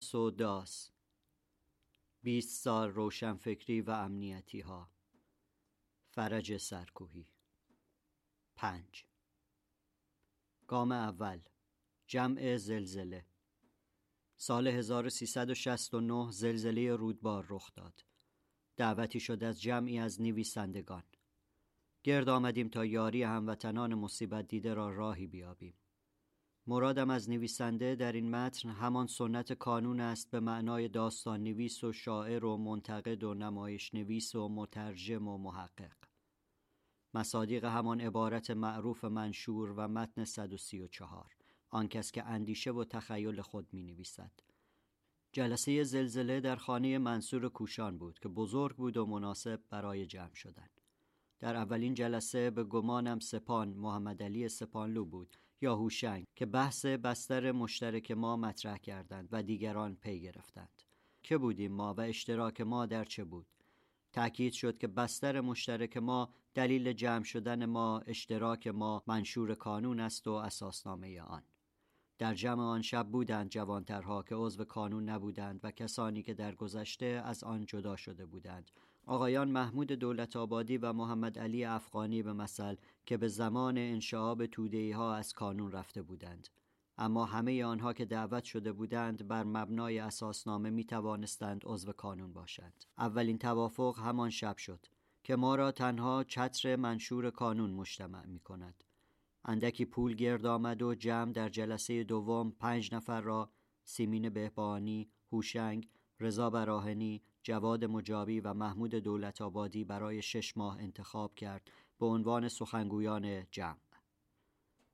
سوداس بیست سال روشنفکری و امنیتی ها فرج سرکوهی. پنج. گام اول. جمع زلزله. سال 1369 زلزله رودبار رخ داد. دعوتی شد از جمعی از نویسندگان. گرد آمدیم تا یاری هموطنان مصیبت دیده را راهی بیابیم. مرادم از نویسنده در این متن همان سنت کانون است به معنای داستان نویس و شاعر و منتقد و نمایش نویس و مترجم و محقق. مصادیق همان عبارت معروف منشور و متن 134 آن کس که اندیشه و تخیل خود می نویسد جلسه زلزله در خانه منصور کوشان بود که بزرگ بود و مناسب برای جمع شدن. در اولین جلسه به گمانم سپان محمد علی سپانلو بود یا هوشنگ که بحث بستر مشترک ما مطرح کردند و دیگران پی گرفتند. که بودیم ما و اشتراک ما در چه بود؟ تأکید شد که بستر مشترک ما دلیل جمع شدن ما اشتراک ما منشور کانون است و اساسنامه آن. در جمع آن شب بودند جوانترها که عضو کانون نبودند و کسانی که در گذشته از آن جدا شده بودند. آقایان محمود دولت آبادی و محمد علی افغانی به مثل که به زمان انشعاب تودهی ها از کانون رفته بودند. اما همه آنها که دعوت شده بودند بر مبنای اساسنامه می توانستند عضو کانون باشند. اولین توافق همان شب شد که ما را تنها چتر منشور کانون مجتمع می کند اندکی پول گرد آمد و جمع در جلسه دوم پنج نفر را سیمین بهبانی، هوشنگ، رضا براهنی، جواد مجابی و محمود دولت آبادی برای شش ماه انتخاب کرد به عنوان سخنگویان جمع.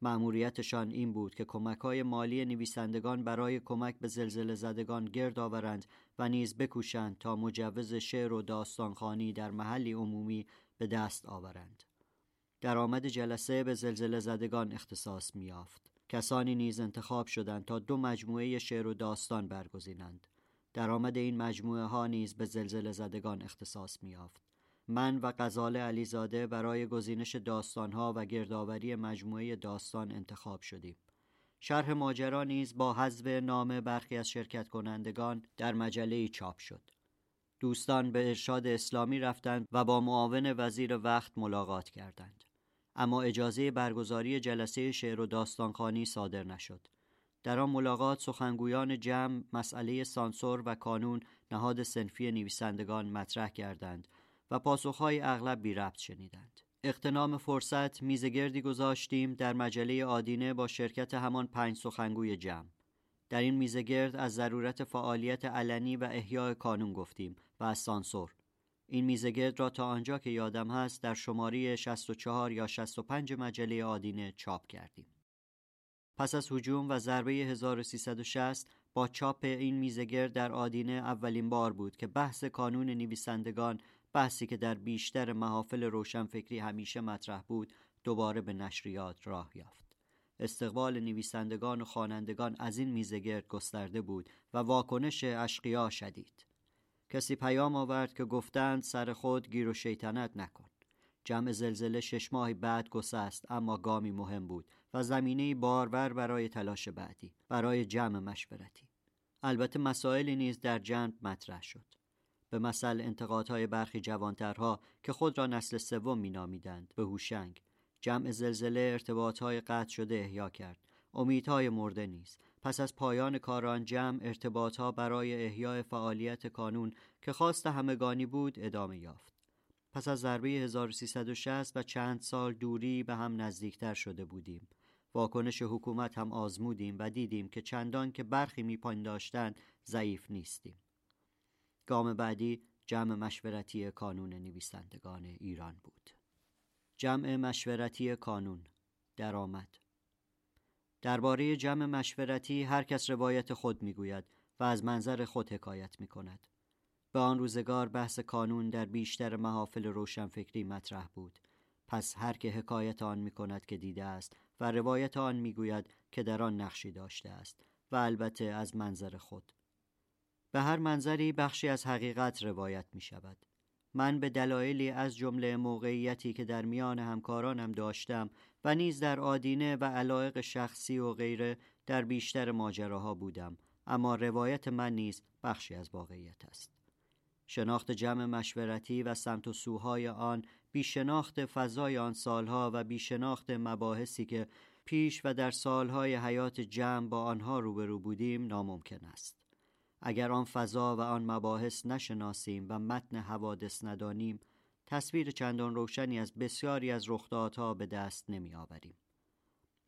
مأموریتشان این بود که کمک های مالی نویسندگان برای کمک به زلزله زدگان گرد آورند و نیز بکوشند تا مجوز شعر و داستانخانی در محلی عمومی به دست آورند. درآمد جلسه به زلزله زدگان اختصاص میافت. کسانی نیز انتخاب شدند تا دو مجموعه شعر و داستان برگزینند. درآمد این مجموعه ها نیز به زلزله زدگان اختصاص میافت. من و غزال علیزاده برای گزینش داستانها و گردآوری مجموعه داستان انتخاب شدیم. شرح ماجرا نیز با حذف نام برخی از شرکت کنندگان در مجله چاپ شد. دوستان به ارشاد اسلامی رفتند و با معاون وزیر وقت ملاقات کردند. اما اجازه برگزاری جلسه شعر و داستانخانی صادر نشد. در آن ملاقات سخنگویان جمع مسئله سانسور و کانون نهاد سنفی نویسندگان مطرح کردند و پاسخهای اغلب بی ربط شنیدند. اقتنام فرصت میزگردی گذاشتیم در مجله آدینه با شرکت همان پنج سخنگوی جمع. در این میزگرد از ضرورت فعالیت علنی و احیای کانون گفتیم و از سانسور. این میزگرد را تا آنجا که یادم هست در شماره 64 یا 65 مجله آدینه چاپ کردیم. پس از هجوم و ضربه 1360 با چاپ این میزگرد در آدینه اولین بار بود که بحث کانون نویسندگان بحثی که در بیشتر محافل روشنفکری همیشه مطرح بود دوباره به نشریات راه یافت. استقبال نویسندگان و خوانندگان از این میزگرد گسترده بود و واکنش اشقیا شدید. کسی پیام آورد که گفتند سر خود گیر و شیطنت نکن. جمع زلزله شش ماه بعد گسست اما گامی مهم بود و زمینه بارور برای تلاش بعدی برای جمع مشورتی. البته مسائلی نیز در جمع مطرح شد. به مثل انتقادهای برخی جوانترها که خود را نسل سوم مینامیدند به هوشنگ جمع زلزله ارتباطهای قطع شده احیا کرد. امیدهای مرده نیست پس از پایان کاران جمع ارتباطها برای احیای فعالیت کانون که خواست همگانی بود ادامه یافت. پس از ضربه 1360 و چند سال دوری به هم نزدیکتر شده بودیم. واکنش حکومت هم آزمودیم و دیدیم که چندان که برخی میپنداشتند ضعیف نیستیم. گام بعدی جمع مشورتی کانون نویسندگان ایران بود. جمع مشورتی کانون درآمد. درباره جمع مشورتی هر کس روایت خود می‌گوید و از منظر خود حکایت می کند. به آن روزگار بحث کانون در بیشتر محافل روشنفکری مطرح بود. پس هر که حکایت آن می کند که دیده است و روایت آن می گوید که در آن نقشی داشته است و البته از منظر خود. به هر منظری بخشی از حقیقت روایت می شود من به دلایلی از جمله موقعیتی که در میان همکارانم داشتم و نیز در آدینه و علایق شخصی و غیره در بیشتر ماجراها بودم اما روایت من نیز بخشی از واقعیت است. شناخت جمع مشورتی و سمت و سوهای آن بی شناخت فضای آن سالها و بی شناخت مباحثی که پیش و در سالهای حیات جمع با آنها روبرو بودیم ناممکن است اگر آن فضا و آن مباحث نشناسیم و متن حوادث ندانیم تصویر چندان روشنی از بسیاری از رخدادها به دست نمی آوریم.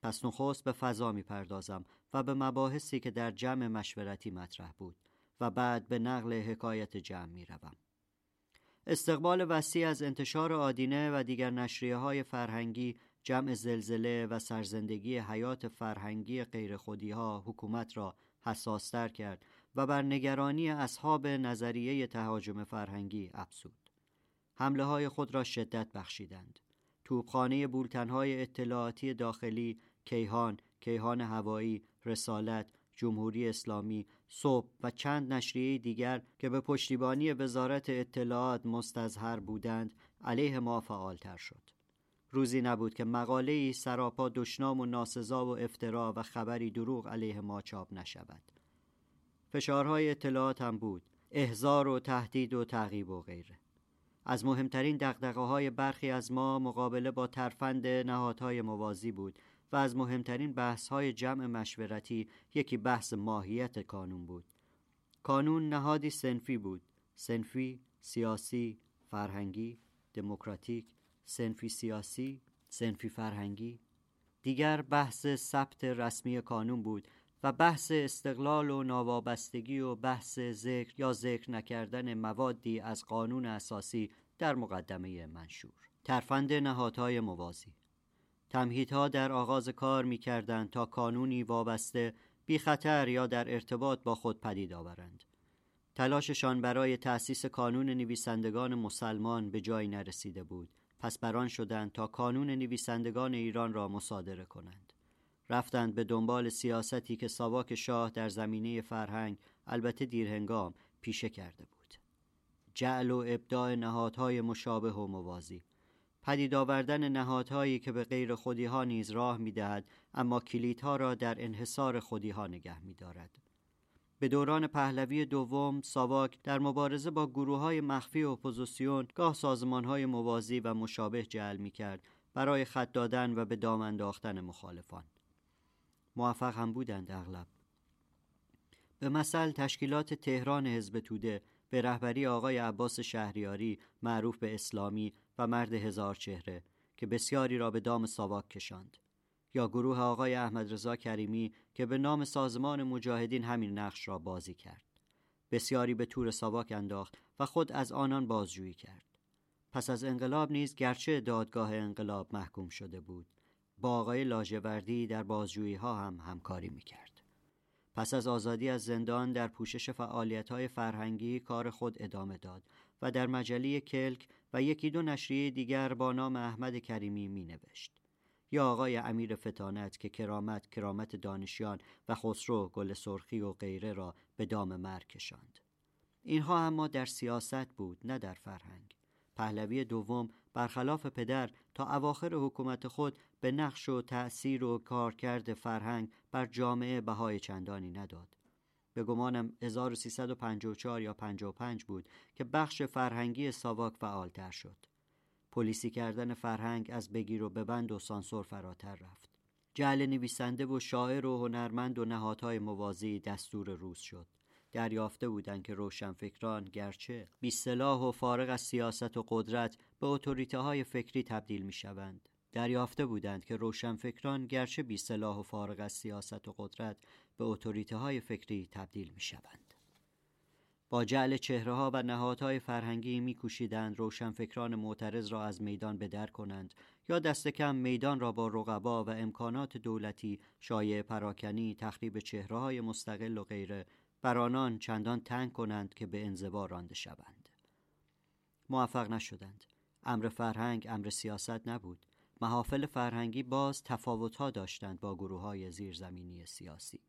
پس نخست به فضا می پردازم و به مباحثی که در جمع مشورتی مطرح بود و بعد به نقل حکایت جمع می روم. استقبال وسیع از انتشار آدینه و دیگر نشریه های فرهنگی جمع زلزله و سرزندگی حیات فرهنگی غیرخودی ها حکومت را حساستر کرد و بر نگرانی اصحاب نظریه تهاجم فرهنگی افزود. حمله های خود را شدت بخشیدند. توپخانه بولتنهای اطلاعاتی داخلی، کیهان، کیهان هوایی، رسالت، جمهوری اسلامی، صبح و چند نشریه دیگر که به پشتیبانی وزارت اطلاعات مستظهر بودند علیه ما فعالتر شد. روزی نبود که مقاله ای سراپا دشنام و ناسزا و افترا و خبری دروغ علیه ما چاپ نشود. فشارهای اطلاعات هم بود، احزار و تهدید و تعقیب و غیره. از مهمترین دقدقه های برخی از ما مقابله با ترفند نهادهای موازی بود و از مهمترین بحث های جمع مشورتی یکی بحث ماهیت کانون بود. کانون نهادی سنفی بود. سنفی، سیاسی، فرهنگی، دموکراتیک، سنفی سیاسی، سنفی فرهنگی. دیگر بحث ثبت رسمی کانون بود و بحث استقلال و ناوابستگی و بحث ذکر یا ذکر نکردن موادی از قانون اساسی در مقدمه منشور ترفند نهادهای موازی تمهیدها در آغاز کار می کردند تا کانونی وابسته بی خطر یا در ارتباط با خود پدید آورند. تلاششان برای تأسیس کانون نویسندگان مسلمان به جایی نرسیده بود. پس بران شدند تا کانون نویسندگان ایران را مصادره کنند. رفتند به دنبال سیاستی که ساواک شاه در زمینه فرهنگ البته دیرهنگام پیشه کرده بود. جعل و ابداع نهادهای مشابه و موازی. پدید آوردن نهادهایی که به غیر خودیها نیز راه می‌دهد اما کلیدها را در انحصار خودیها نگه میدارد. به دوران پهلوی دوم ساواک در مبارزه با گروه های مخفی اپوزیسیون گاه سازمان های موازی و مشابه جعل می کرد برای خط دادن و به دام انداختن مخالفان. موفق هم بودند اغلب. به مثل تشکیلات تهران حزب توده به رهبری آقای عباس شهریاری معروف به اسلامی و مرد هزار چهره که بسیاری را به دام ساواک کشاند. یا گروه آقای احمد رضا کریمی که به نام سازمان مجاهدین همین نقش را بازی کرد. بسیاری به تور ساواک انداخت و خود از آنان بازجویی کرد. پس از انقلاب نیز گرچه دادگاه انقلاب محکوم شده بود با آقای لاجوردی در بازجویی ها هم همکاری می‌کرد. پس از آزادی از زندان در پوشش فعالیت های فرهنگی کار خود ادامه داد و در مجله کلک و یکی دو نشریه دیگر با نام احمد کریمی می نوشت. یا آقای امیر فتانت که کرامت کرامت دانشیان و خسرو گل سرخی و غیره را به دام مرگ کشاند. اینها اما در سیاست بود نه در فرهنگ. پهلوی دوم برخلاف پدر تا اواخر حکومت خود به نقش و تأثیر و کارکرد فرهنگ بر جامعه بهای چندانی نداد. به گمانم 1354 یا 55 بود که بخش فرهنگی ساواک فعالتر شد. پلیسی کردن فرهنگ از بگیر و ببند و سانسور فراتر رفت. جعل نویسنده و شاعر و هنرمند و نهادهای موازی دستور روز شد. دریافته بودند که روشنفکران گرچه بی و فارغ از سیاست و قدرت به اتوریته های فکری تبدیل می شوند. دریافته بودند که روشنفکران گرچه بی و فارغ از سیاست و قدرت به اتوریته های فکری تبدیل می شوند. با جعل چهره ها و نهادهای فرهنگی میکوشیدند روشنفکران معترض را از میدان بدر کنند یا دست کم میدان را با رقبا و امکانات دولتی شایع پراکنی تخریب چهره های مستقل و غیره بر آنان چندان تنگ کنند که به انزوا رانده شوند. موفق نشدند. امر فرهنگ امر سیاست نبود. محافل فرهنگی باز تفاوتها داشتند با گروه های زیرزمینی سیاسی.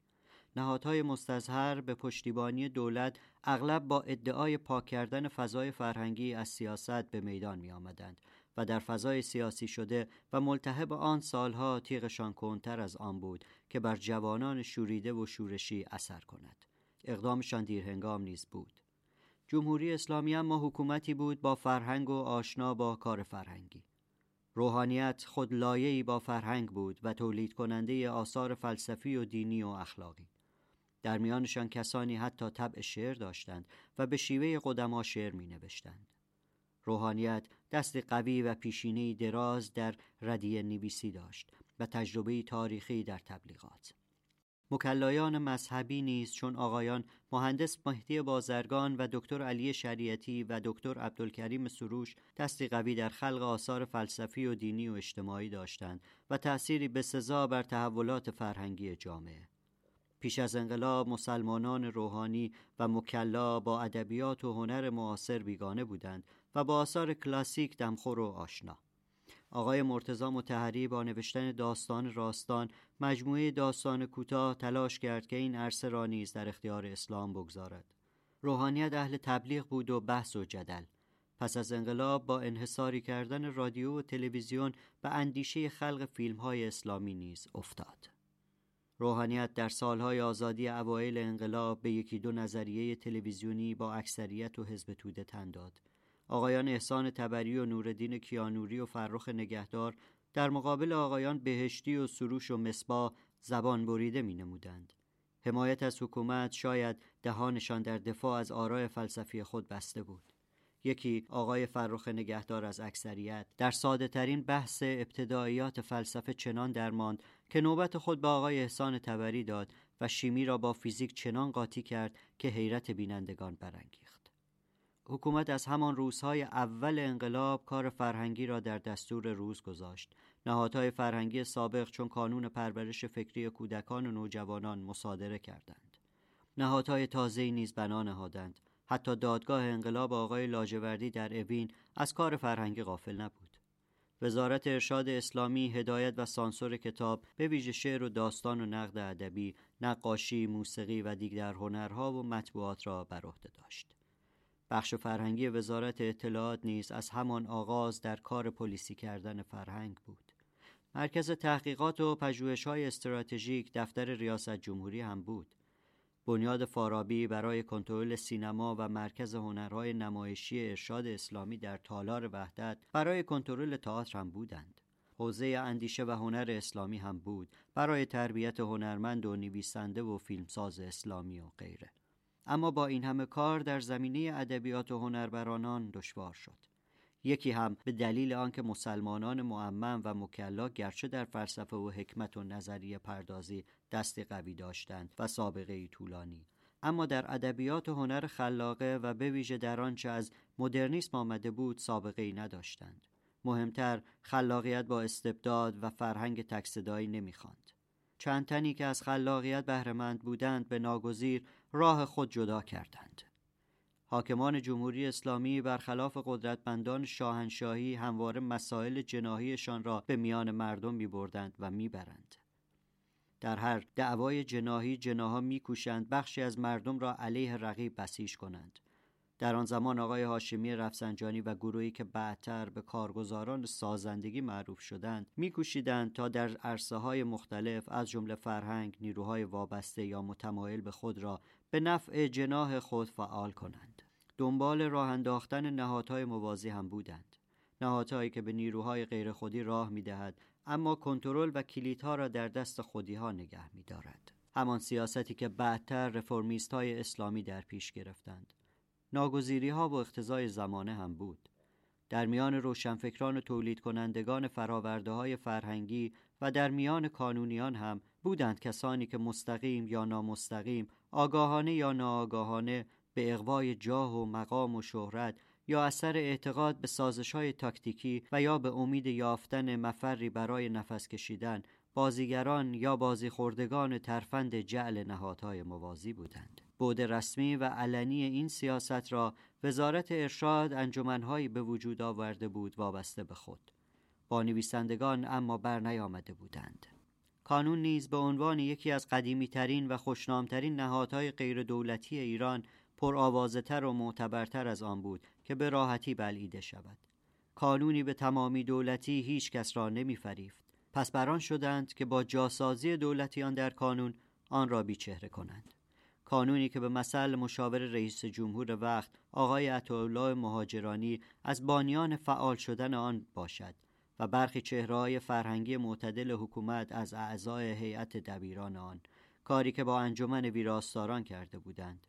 نهادهای مستظهر به پشتیبانی دولت اغلب با ادعای پاک کردن فضای فرهنگی از سیاست به میدان می آمدند و در فضای سیاسی شده و ملتهب آن سالها تیغشان کنتر از آن بود که بر جوانان شوریده و شورشی اثر کند. اقدامشان دیرهنگام نیز بود. جمهوری اسلامی اما حکومتی بود با فرهنگ و آشنا با کار فرهنگی. روحانیت خود لایه‌ای با فرهنگ بود و تولید کننده آثار فلسفی و دینی و اخلاقی. در میانشان کسانی حتی طبع شعر داشتند و به شیوه قدما شعر می نوشتند. روحانیت دست قوی و پیشینه دراز در ردیه نویسی داشت و تجربه تاریخی در تبلیغات. مکلایان مذهبی نیز چون آقایان مهندس مهدی بازرگان و دکتر علی شریعتی و دکتر عبدالکریم سروش دستی قوی در خلق آثار فلسفی و دینی و اجتماعی داشتند و تأثیری به سزا بر تحولات فرهنگی جامعه پیش از انقلاب مسلمانان روحانی و مکلا با ادبیات و هنر معاصر بیگانه بودند و با آثار کلاسیک دمخور و آشنا. آقای مرتزا متحری با نوشتن داستان راستان مجموعه داستان کوتاه تلاش کرد که این عرصه را نیز در اختیار اسلام بگذارد. روحانیت اهل تبلیغ بود و بحث و جدل. پس از انقلاب با انحصاری کردن رادیو و تلویزیون به اندیشه خلق فیلم های اسلامی نیز افتاد. روحانیت در سالهای آزادی اوایل انقلاب به یکی دو نظریه تلویزیونی با اکثریت و حزب توده تن داد آقایان احسان تبری و نوردین کیانوری و فرخ نگهدار در مقابل آقایان بهشتی و سروش و مصبا زبان بریده می نمودند. حمایت از حکومت شاید دهانشان در دفاع از آرای فلسفی خود بسته بود. یکی آقای فرخ نگهدار از اکثریت در ساده ترین بحث ابتداییات فلسفه چنان درماند که نوبت خود به آقای احسان تبری داد و شیمی را با فیزیک چنان قاطی کرد که حیرت بینندگان برانگیخت. حکومت از همان روزهای اول انقلاب کار فرهنگی را در دستور روز گذاشت. نهادهای فرهنگی سابق چون کانون پرورش فکری کودکان و نوجوانان مصادره کردند. نهادهای تازه نیز بنا نهادند. حتی دادگاه انقلاب آقای لاجوردی در اوین از کار فرهنگی غافل نبود. وزارت ارشاد اسلامی هدایت و سانسور کتاب به ویژه شعر و داستان و نقد ادبی، نقاشی، موسیقی و دیگر هنرها و مطبوعات را بر عهده داشت. بخش فرهنگی وزارت اطلاعات نیز از همان آغاز در کار پلیسی کردن فرهنگ بود. مرکز تحقیقات و پژوهش‌های استراتژیک دفتر ریاست جمهوری هم بود. بنیاد فارابی برای کنترل سینما و مرکز هنرهای نمایشی ارشاد اسلامی در تالار وحدت برای کنترل تئاتر هم بودند. حوزه اندیشه و هنر اسلامی هم بود برای تربیت هنرمند و نویسنده و فیلمساز اسلامی و غیره. اما با این همه کار در زمینه ادبیات و هنربرانان دشوار شد. یکی هم به دلیل آنکه مسلمانان معمم و مکلا گرچه در فلسفه و حکمت و نظریه پردازی دست قوی داشتند و سابقه ای طولانی اما در ادبیات و هنر خلاقه و به ویژه در آنچه از مدرنیسم آمده بود سابقه ای نداشتند. مهمتر خلاقیت با استبداد و فرهنگ تکصدایی نمی‌خواند. چند تنی که از خلاقیت بهرهمند بودند به ناگزیر راه خود جدا کردند. حاکمان جمهوری اسلامی برخلاف قدرتمندان شاهنشاهی همواره مسائل جناهیشان را به میان مردم می بردند و می برند. در هر دعوای جناهی جناها میکوشند بخشی از مردم را علیه رقیب بسیج کنند در آن زمان آقای هاشمی رفسنجانی و گروهی که بعدتر به کارگزاران سازندگی معروف شدند میکوشیدند تا در عرصه های مختلف از جمله فرهنگ نیروهای وابسته یا متمایل به خود را به نفع جناه خود فعال کنند. دنبال راه انداختن نهادهای موازی هم بودند. نهادهایی که به نیروهای غیر خودی راه می‌دهد اما کنترل و کلیدها را در دست خودی ها نگه میدارد. همان سیاستی که بعدتر رفرمیست های اسلامی در پیش گرفتند. ناگزیری ها و اختزای زمانه هم بود. در میان روشنفکران و تولید کنندگان فراورده های فرهنگی و در میان کانونیان هم بودند کسانی که مستقیم یا نامستقیم آگاهانه یا ناآگاهانه به اقوای جاه و مقام و شهرت یا اثر اعتقاد به سازش های تاکتیکی و یا به امید یافتن مفری برای نفس کشیدن بازیگران یا بازیخوردگان ترفند جعل نهادهای موازی بودند. بود رسمی و علنی این سیاست را وزارت ارشاد انجمنهایی به وجود آورده بود وابسته به خود. با نویسندگان اما بر نیامده بودند. کانون نیز به عنوان یکی از قدیمی ترین و خوشنامترین نهادهای غیر دولتی ایران پرآوازتر و معتبرتر از آن بود که به راحتی بلعیده شود. کانونی به تمامی دولتی هیچ کس را نمی فریفت. پس بران شدند که با جاسازی دولتیان در کانون آن را بیچهره کنند. کانونی که به مثل مشاور رئیس جمهور وقت آقای عطاالله مهاجرانی از بانیان فعال شدن آن باشد. و برخی چهرههای فرهنگی معتدل حکومت از اعضای هیئت دبیران آن کاری که با انجمن ویراستاران کرده بودند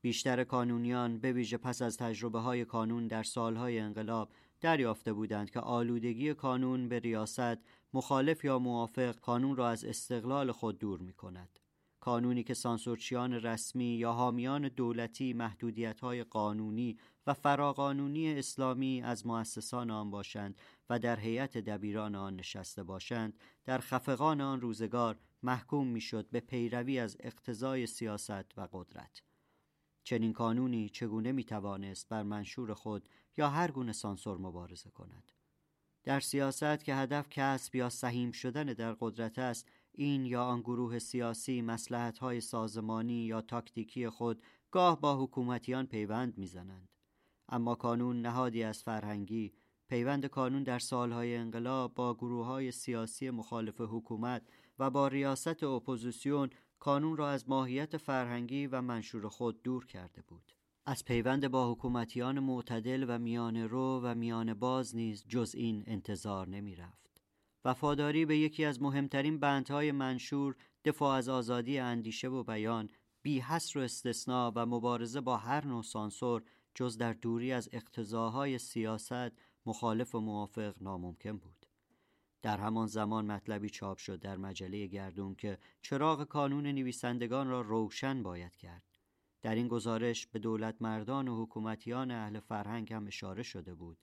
بیشتر کانونیان به ویژه پس از تجربه های کانون در سالهای انقلاب دریافته بودند که آلودگی کانون به ریاست مخالف یا موافق کانون را از استقلال خود دور می کند. کانونی که سانسورچیان رسمی یا حامیان دولتی محدودیت های قانونی و فراقانونی اسلامی از مؤسسان آن باشند و در هیئت دبیران آن نشسته باشند در خفقان آن روزگار محکوم می‌شد به پیروی از اقتضای سیاست و قدرت. چنین کانونی چگونه می توانست بر منشور خود یا هر گونه سانسور مبارزه کند؟ در سیاست که هدف کسب یا سهیم شدن در قدرت است این یا آن گروه سیاسی مسلحت های سازمانی یا تاکتیکی خود گاه با حکومتیان پیوند می‌زنند اما کانون نهادی از فرهنگی پیوند کانون در سالهای انقلاب با گروه های سیاسی مخالف حکومت و با ریاست اپوزیسیون کانون را از ماهیت فرهنگی و منشور خود دور کرده بود از پیوند با حکومتیان معتدل و میانه رو و میانه باز نیز جز این انتظار نمی رفت. وفاداری به یکی از مهمترین بندهای منشور دفاع از آزادی اندیشه و بیان بی حسر و استثناء و مبارزه با هر نوع سانسور جز در دوری از اقتضاهای سیاست مخالف و موافق ناممکن بود. در همان زمان مطلبی چاپ شد در مجله گردون که چراغ کانون نویسندگان را روشن باید کرد. در این گزارش به دولت مردان و حکومتیان اهل فرهنگ هم اشاره شده بود.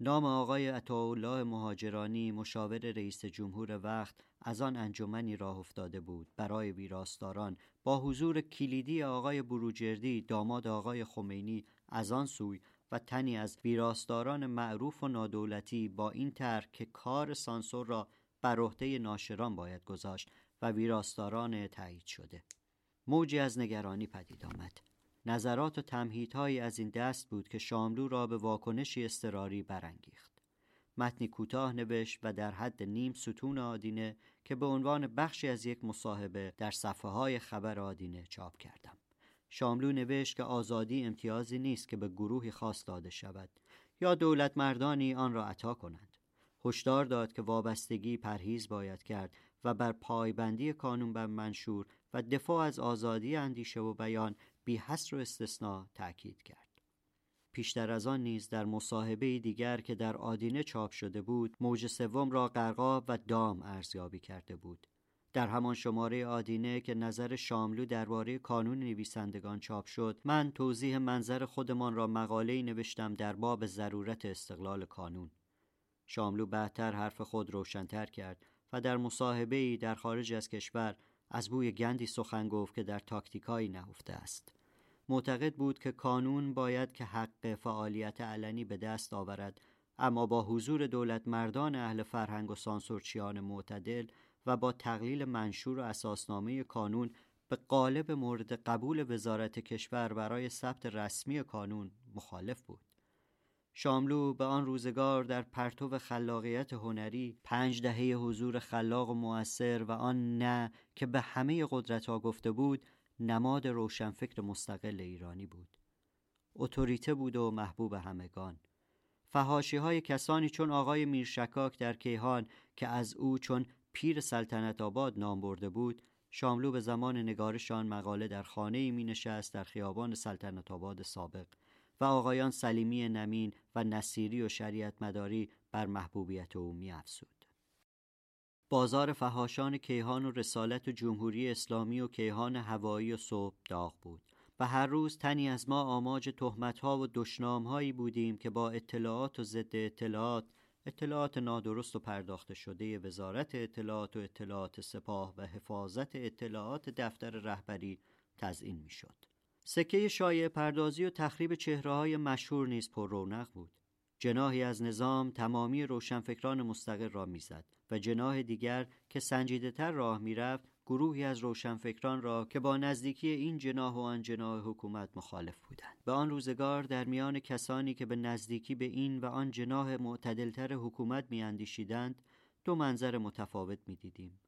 نام آقای عطاالله مهاجرانی مشاور رئیس جمهور وقت از آن انجمنی راه افتاده بود. برای ویراستاران با حضور کلیدی آقای بروجردی داماد آقای خمینی از آن سوی و تنی از ویراستاران معروف و نادولتی با این ترک که کار سانسور را بر عهده ناشران باید گذاشت و ویراستاران تایید شده. موجی از نگرانی پدید آمد. نظرات و تمهیدهایی از این دست بود که شاملو را به واکنشی استراری برانگیخت. متنی کوتاه نوشت و در حد نیم ستون آدینه که به عنوان بخشی از یک مصاحبه در صفحه های خبر آدینه چاپ کردم. شاملو نوشت که آزادی امتیازی نیست که به گروهی خاص داده شود یا دولت مردانی آن را عطا کنند. هشدار داد که وابستگی پرهیز باید کرد و بر پایبندی کانون بر منشور و دفاع از آزادی اندیشه و بیان بی حصر و استثناء تأکید کرد. پیشتر از آن نیز در مصاحبه دیگر که در آدینه چاپ شده بود موج سوم را قرقاب و دام ارزیابی کرده بود در همان شماره آدینه که نظر شاملو درباره کانون نویسندگان چاپ شد من توضیح منظر خودمان را مقاله‌ای نوشتم در باب ضرورت استقلال کانون شاملو بعدتر حرف خود روشنتر کرد و در مصاحبه در خارج از کشور از بوی گندی سخن گفت که در تاکتیکایی نهفته است معتقد بود که کانون باید که حق فعالیت علنی به دست آورد اما با حضور دولت مردان اهل فرهنگ و سانسورچیان معتدل و با تقلیل منشور و اساسنامه کانون به قالب مورد قبول وزارت کشور برای ثبت رسمی کانون مخالف بود. شاملو به آن روزگار در پرتو خلاقیت هنری پنج دهه حضور خلاق و موثر و آن نه که به همه قدرت ها گفته بود نماد روشنفکر مستقل ایرانی بود. اتوریته بود و محبوب همگان. فهاشی های کسانی چون آقای میرشکاک در کیهان که از او چون پیر سلطنت آباد نام برده بود شاملو به زمان نگارش آن مقاله در خانه ای می نشست در خیابان سلطنت آباد سابق و آقایان سلیمی نمین و نصیری و شریعت مداری بر محبوبیت او می افسود. بازار فهاشان کیهان و رسالت و جمهوری اسلامی و کیهان هوایی و صبح داغ بود و هر روز تنی از ما آماج تهمتها و دشنامهایی بودیم که با اطلاعات و ضد اطلاعات اطلاعات نادرست و پرداخته شده وزارت اطلاعات و اطلاعات سپاه و حفاظت اطلاعات دفتر رهبری تزئین می‌شد. سکه شایع پردازی و تخریب چهره های مشهور نیز پر رونق بود. جناهی از نظام تمامی روشنفکران مستقل را می‌زد و جناح دیگر که سنجیده تر راه می‌رفت گروهی از روشنفکران را که با نزدیکی این جناح و آن جناح حکومت مخالف بودند به آن روزگار در میان کسانی که به نزدیکی به این و آن جناح معتدلتر حکومت میاندیشیدند دو منظر متفاوت می‌دیدیم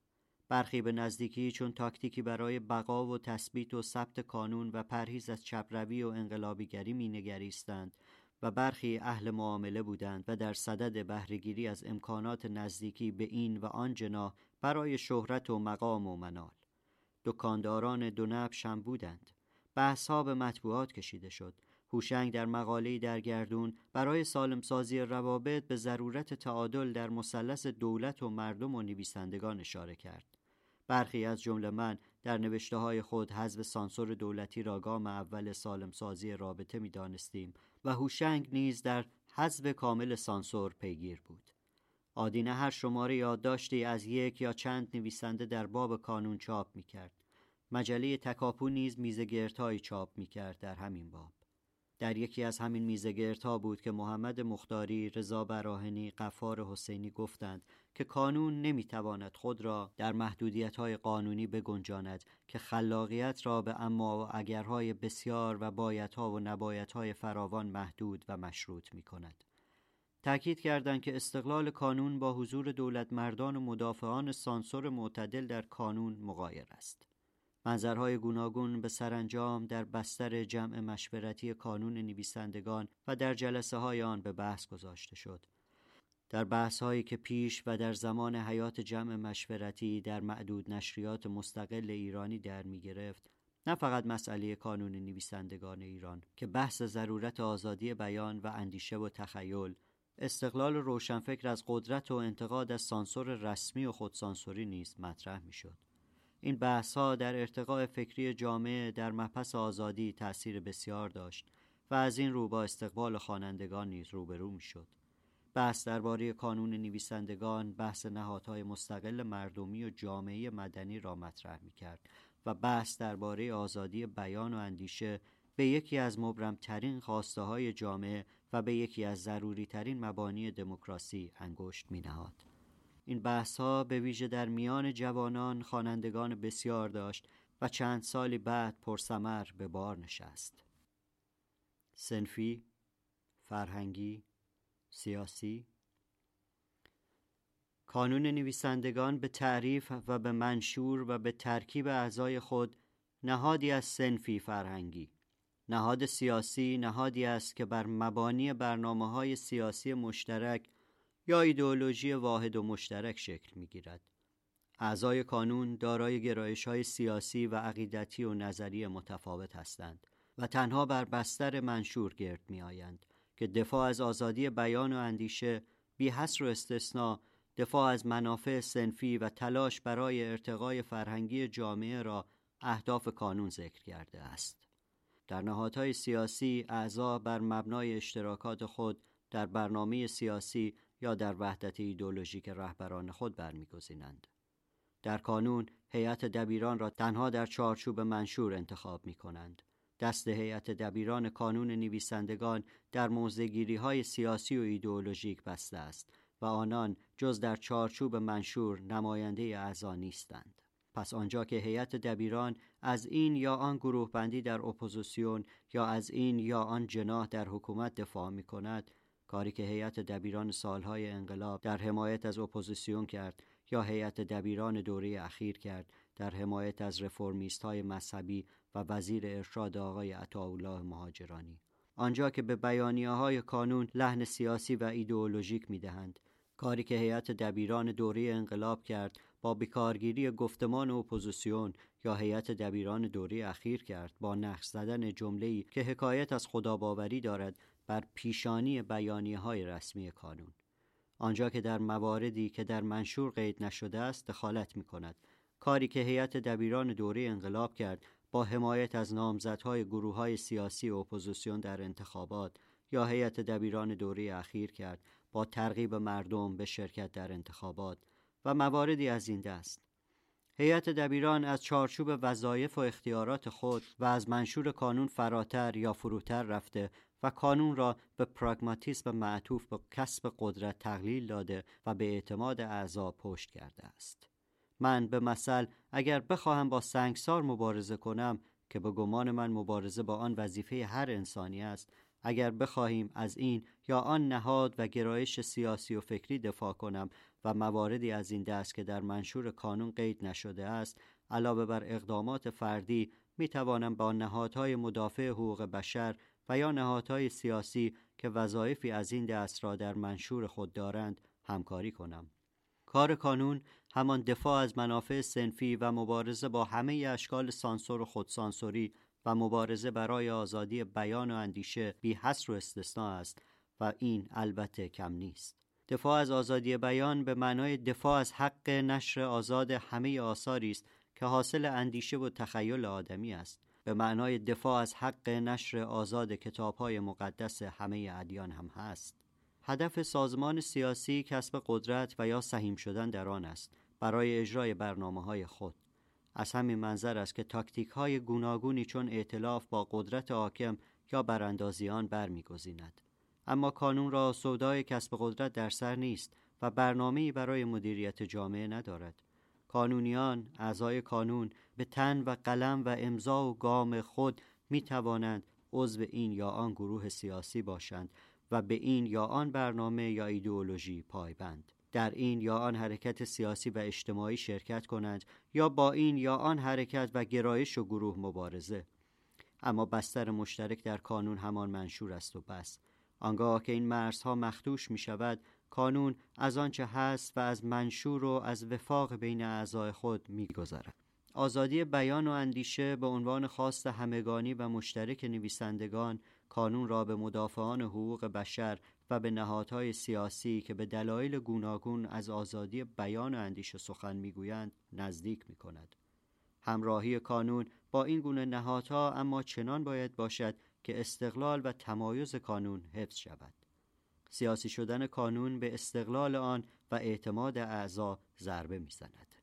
برخی به نزدیکی چون تاکتیکی برای بقا و تثبیت و ثبت کانون و پرهیز از چپروی و انقلابیگری مینگریستند و برخی اهل معامله بودند و در صدد بهرهگیری از امکانات نزدیکی به این و آن جناح برای شهرت و مقام و منال. دکانداران دو نبش هم بودند. ها به مطبوعات کشیده شد. هوشنگ در مقاله‌ای در گردون برای سالمسازی روابط به ضرورت تعادل در مثلث دولت و مردم و نویسندگان اشاره کرد برخی از جمله من در نوشته های خود حذف سانسور دولتی را گام اول سالمسازی رابطه می دانستیم و هوشنگ نیز در حذف کامل سانسور پیگیر بود آدینه هر شماره یادداشتی از یک یا چند نویسنده در باب کانون چاپ می کرد. مجله تکاپو نیز میزگردهایی چاپ می کرد در همین باب. در یکی از همین میزگردها بود که محمد مختاری، رضا براهنی، قفار حسینی گفتند که کانون نمی‌تواند خود را در محدودیت های قانونی بگنجاند که خلاقیت را به اما و اگرهای بسیار و بایدها و نبایدهای فراوان محدود و مشروط می کند. تأکید کردند که استقلال کانون با حضور دولت مردان و مدافعان سانسور معتدل در کانون مقایر است. منظرهای گوناگون به سرانجام در بستر جمع مشورتی کانون نویسندگان و در جلسه های آن به بحث گذاشته شد. در بحث هایی که پیش و در زمان حیات جمع مشورتی در معدود نشریات مستقل ایرانی در می گرفت نه فقط مسئله کانون نویسندگان ایران که بحث ضرورت آزادی بیان و اندیشه و تخیل استقلال روشنفکر از قدرت و انتقاد از سانسور رسمی و خودسانسوری نیز مطرح می شد. این بحث ها در ارتقاء فکری جامعه در مپس آزادی تأثیر بسیار داشت و از این رو با استقبال خوانندگان نیز روبرو می شد. بحث درباره کانون نویسندگان بحث نهادهای مستقل مردمی و جامعه مدنی را مطرح می کرد و بحث درباره آزادی بیان و اندیشه به یکی از مبرمترین خواسته های جامعه و به یکی از ضروری ترین مبانی دموکراسی انگشت می نهاد. این بحث ها به ویژه در میان جوانان خوانندگان بسیار داشت و چند سالی بعد پرسمر به بار نشست. سنفی، فرهنگی، سیاسی کانون نویسندگان به تعریف و به منشور و به ترکیب اعضای خود نهادی از سنفی فرهنگی نهاد سیاسی نهادی است که بر مبانی برنامه های سیاسی مشترک یا ایدئولوژی واحد و مشترک شکل می گیرد. اعضای کانون دارای گرایش های سیاسی و عقیدتی و نظری متفاوت هستند و تنها بر بستر منشور گرد می آیند که دفاع از آزادی بیان و اندیشه بی حصر و استثناء دفاع از منافع سنفی و تلاش برای ارتقای فرهنگی جامعه را اهداف کانون ذکر کرده است. در نهادهای سیاسی اعضا بر مبنای اشتراکات خود در برنامه سیاسی یا در وحدت ایدولوژیک رهبران خود برمیگزینند. در کانون هیئت دبیران را تنها در چارچوب منشور انتخاب می کنند. دست هیئت دبیران کانون نویسندگان در موزگیری های سیاسی و ایدئولوژیک بسته است و آنان جز در چارچوب منشور نماینده اعضا نیستند. پس آنجا که هیئت دبیران از این یا آن گروه بندی در اپوزیسیون یا از این یا آن جناح در حکومت دفاع می کند کاری که هیئت دبیران سالهای انقلاب در حمایت از اپوزیسیون کرد یا هیئت دبیران دوره اخیر کرد در حمایت از رفرمیست های مذهبی و وزیر ارشاد آقای عطاالله مهاجرانی آنجا که به بیانیه های کانون لحن سیاسی و ایدئولوژیک می دهند. کاری که هیئت دبیران دوره انقلاب کرد با بیکارگیری گفتمان اپوزیسیون یا هیئت دبیران دوره اخیر کرد با نقش زدن جمله‌ای که حکایت از خداباوری دارد بر پیشانی بیانیه های رسمی کانون. آنجا که در مواردی که در منشور قید نشده است دخالت می کند کاری که هیئت دبیران دوره انقلاب کرد با حمایت از نامزدهای گروه های سیاسی اپوزیسیون در انتخابات یا هیئت دبیران دوره اخیر کرد با ترغیب مردم به شرکت در انتخابات و مواردی از این دست. هیئت دبیران از چارچوب وظایف و اختیارات خود و از منشور کانون فراتر یا فروتر رفته و کانون را به پراگماتیسم معطوف به کسب قدرت تقلیل داده و به اعتماد اعضا پشت کرده است. من به مثل اگر بخواهم با سنگسار مبارزه کنم که به گمان من مبارزه با آن وظیفه هر انسانی است اگر بخواهیم از این یا آن نهاد و گرایش سیاسی و فکری دفاع کنم و مواردی از این دست که در منشور کانون قید نشده است علاوه بر اقدامات فردی می توانم با نهادهای مدافع حقوق بشر و یا نهادهای سیاسی که وظایفی از این دست را در منشور خود دارند همکاری کنم. کار کانون همان دفاع از منافع سنفی و مبارزه با همه اشکال سانسور و خودسانسوری و مبارزه برای آزادی بیان و اندیشه بی حصر و استثناء است و این البته کم نیست. دفاع از آزادی بیان به معنای دفاع از حق نشر آزاد همه آثاری است که حاصل اندیشه و تخیل آدمی است به معنای دفاع از حق نشر آزاد کتابهای مقدس همه ادیان هم هست. هدف سازمان سیاسی کسب قدرت و یا سهیم شدن در آن است برای اجرای برنامه های خود. از همین منظر است که تاکتیک های گوناگونی چون اعتلاف با قدرت حاکم یا براندازی آن برمیگزیند. اما کانون را سودای کسب قدرت در سر نیست و برنامه‌ای برای مدیریت جامعه ندارد. کانونیان اعضای کانون به تن و قلم و امضا و گام خود می توانند عضو این یا آن گروه سیاسی باشند و به این یا آن برنامه یا ایدئولوژی پایبند. در این یا آن حرکت سیاسی و اجتماعی شرکت کنند یا با این یا آن حرکت و گرایش و گروه مبارزه. اما بستر مشترک در کانون همان منشور است و بس. آنگاه که این مرزها مختوش می شود کانون از آنچه هست و از منشور و از وفاق بین اعضای خود میگذرد آزادی بیان و اندیشه به عنوان خواست همگانی و مشترک نویسندگان کانون را به مدافعان حقوق بشر و به نهادهای سیاسی که به دلایل گوناگون از آزادی بیان و اندیشه سخن می‌گویند نزدیک می کند. همراهی کانون با این گونه نهادها اما چنان باید باشد که استقلال و تمایز کانون حفظ شود. سیاسی شدن کانون به استقلال آن و اعتماد اعضا ضربه می‌زند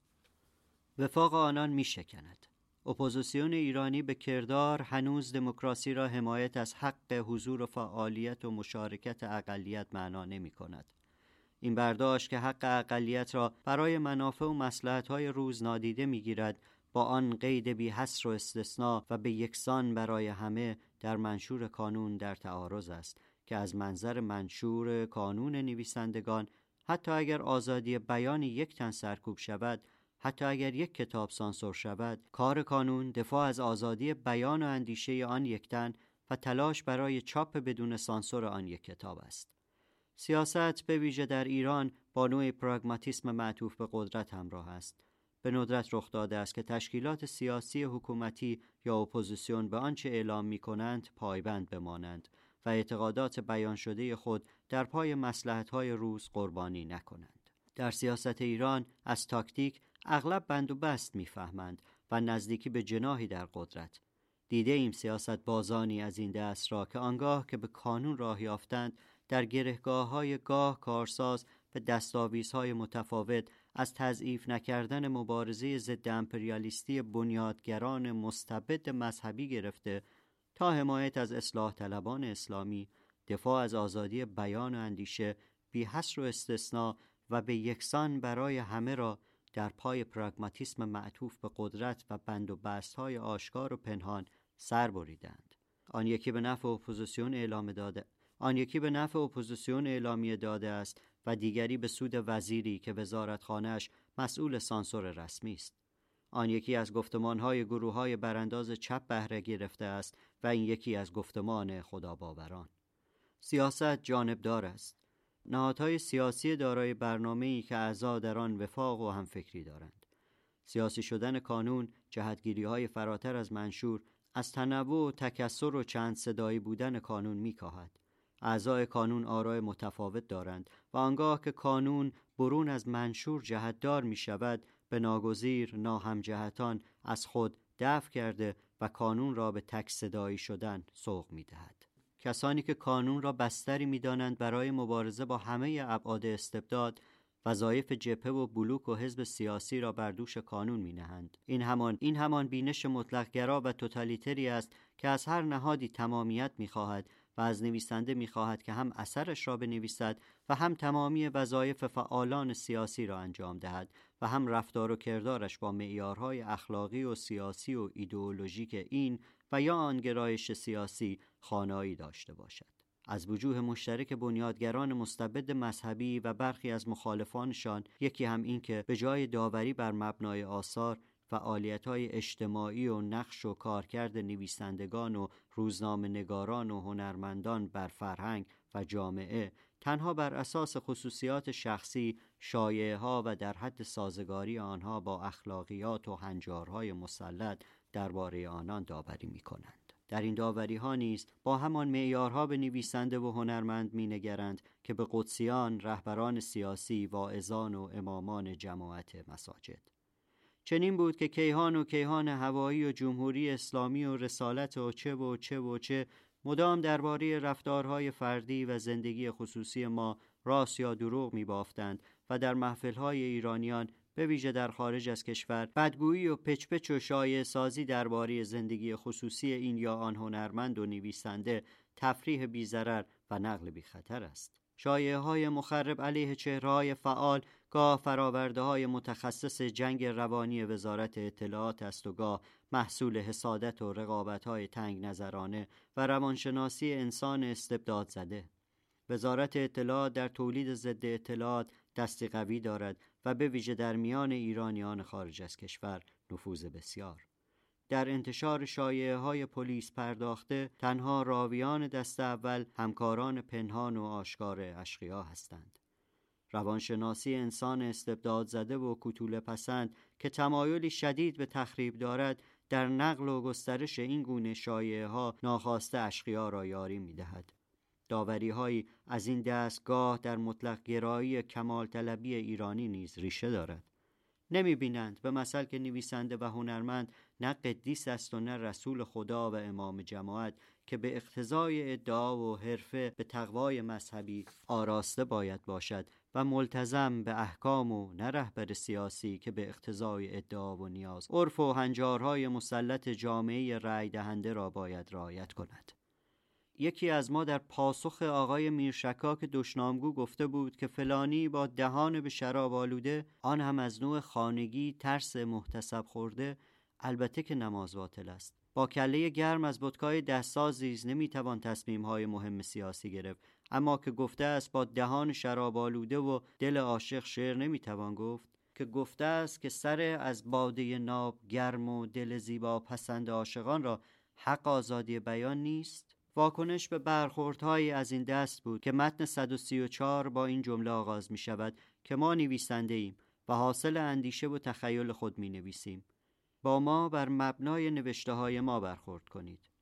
وفاق آنان می شکند. اپوزیسیون ایرانی به کردار هنوز دموکراسی را حمایت از حق حضور و فعالیت و مشارکت اقلیت معنا نمی کند. این برداشت که حق اقلیت را برای منافع و های روز نادیده می‌گیرد با آن قید بی حصر و استثناء و به یکسان برای همه در منشور کانون در تعارض است که از منظر منشور کانون نویسندگان حتی اگر آزادی بیان یک تن سرکوب شود حتی اگر یک کتاب سانسور شود کار کانون دفاع از آزادی بیان و اندیشه آن یک تن و تلاش برای چاپ بدون سانسور آن یک کتاب است. سیاست به ویژه در ایران با نوع پراگماتیسم معطوف به قدرت همراه است. به ندرت رخ داده است که تشکیلات سیاسی حکومتی یا اپوزیسیون به آنچه اعلام می کنند پایبند بمانند. و اعتقادات بیان شده خود در پای های روز قربانی نکنند. در سیاست ایران از تاکتیک اغلب بند و بست می‌فهمند و نزدیکی به جناهی در قدرت دیده ایم سیاست بازانی از این دست را که آنگاه که به کانون راه یافتند در گرهگاه های گاه کارساز به دستاویزهای متفاوت از تضعیف نکردن مبارزه ضد امپریالیستی بنیادگران مستبد مذهبی گرفته تا حمایت از اصلاح طلبان اسلامی دفاع از آزادی بیان و اندیشه بی حصر و استثناء و به یکسان برای همه را در پای پراگماتیسم معطوف به قدرت و بند و بست های آشکار و پنهان سر بریدند. آن یکی به نفع اپوزیسیون اعلام داده آن یکی به نفع اپوزیسیون اعلامیه داده است و دیگری به سود وزیری که وزارتخانه‌اش مسئول سانسور رسمی است. آن یکی از گفتمانهای گروه های برانداز چپ بهره گرفته است و این یکی از گفتمان خداباوران. سیاست جانبدار است. نهادهای سیاسی دارای ای که اعضا در آن وفاق و همفکری دارند. سیاسی شدن کانون جهتگیری های فراتر از منشور از تنوع و تکسر و چند صدایی بودن کانون میکاهد. اعضای کانون آرای متفاوت دارند و آنگاه که کانون برون از منشور جهتدار می شود به ناگزیر ناهمجهتان از خود دفع کرده و کانون را به تک صدایی شدن سوق می دهد. کسانی که کانون را بستری می دانند برای مبارزه با همه ابعاد استبداد وظایف جبهه و بلوک و حزب سیاسی را بر دوش کانون می نهند. این همان این همان بینش مطلقگرا و توتالیتری است که از هر نهادی تمامیت می خواهد و از نویسنده می خواهد که هم اثرش را بنویسد و هم تمامی وظایف فعالان سیاسی را انجام دهد و هم رفتار و کردارش با معیارهای اخلاقی و سیاسی و ایدئولوژیک این و یا آن گرایش سیاسی خانایی داشته باشد. از وجوه مشترک بنیادگران مستبد مذهبی و برخی از مخالفانشان یکی هم این که به جای داوری بر مبنای آثار فعالیت های اجتماعی و نقش و کارکرد نویسندگان و روزنامه نگاران و هنرمندان بر فرهنگ و جامعه تنها بر اساس خصوصیات شخصی شایعه ها و در حد سازگاری آنها با اخلاقیات و هنجارهای مسلط درباره آنان داوری می کنند. در این داوری ها نیز با همان معیارها به نویسنده و هنرمند می نگرند که به قدسیان، رهبران سیاسی، واعظان و امامان جماعت مساجد. چنین بود که کیهان و کیهان هوایی و جمهوری اسلامی و رسالت و چه و چه و چه مدام درباره رفتارهای فردی و زندگی خصوصی ما راست یا دروغ می بافتند و در محفلهای ایرانیان به ویژه در خارج از کشور بدگویی و پچپچ و شایع سازی درباره زندگی خصوصی این یا آن هنرمند و نویسنده تفریح بیزرر و نقل بی خطر است. شایعه های مخرب علیه چهره فعال گاه فراورده های متخصص جنگ روانی وزارت اطلاعات است و گاه محصول حسادت و رقابت های تنگ نظرانه و روانشناسی انسان استبداد زده. وزارت اطلاعات در تولید ضد اطلاعات دستی قوی دارد و به ویژه در میان ایرانیان خارج از کشور نفوذ بسیار. در انتشار شایعه های پلیس پرداخته تنها راویان دست اول همکاران پنهان و آشکار اشقیا هستند. روانشناسی انسان استبداد زده و کتول پسند که تمایلی شدید به تخریب دارد در نقل و گسترش این گونه شایعه ها ناخواسته اشقیا را یاری می دهد. داوری هایی از این دستگاه در مطلق گرایی کمال طلبی ایرانی نیز ریشه دارد. نمی بینند به مثل که نویسنده و هنرمند نه قدیس است و نه رسول خدا و امام جماعت که به اقتضای ادعا و حرفه به تقوای مذهبی آراسته باید باشد و ملتزم به احکام و نه رهبر سیاسی که به اقتضای ادعا و نیاز عرف و هنجارهای مسلط جامعه رأی دهنده را باید رعایت کند. یکی از ما در پاسخ آقای میرشکاک دشنامگو گفته بود که فلانی با دهان به شراب آلوده آن هم از نوع خانگی ترس محتسب خورده البته که نماز باطل است. با کله گرم از بتکای دستسازیز نمی‌توان تصمیم های مهم سیاسی گرفت. اما که گفته است با دهان شراب آلوده و دل عاشق شعر نمی‌توان گفت که گفته است که سر از باده ناب گرم و دل زیبا پسند عاشقان را حق آزادی بیان نیست. واکنش به برخوردهایی از این دست بود که متن 134 با این جمله آغاز می شود که ما نویسنده ایم و حاصل اندیشه و تخیل خود می نویسیم با ما بر مبنای نوشته های ما برخورد کنید.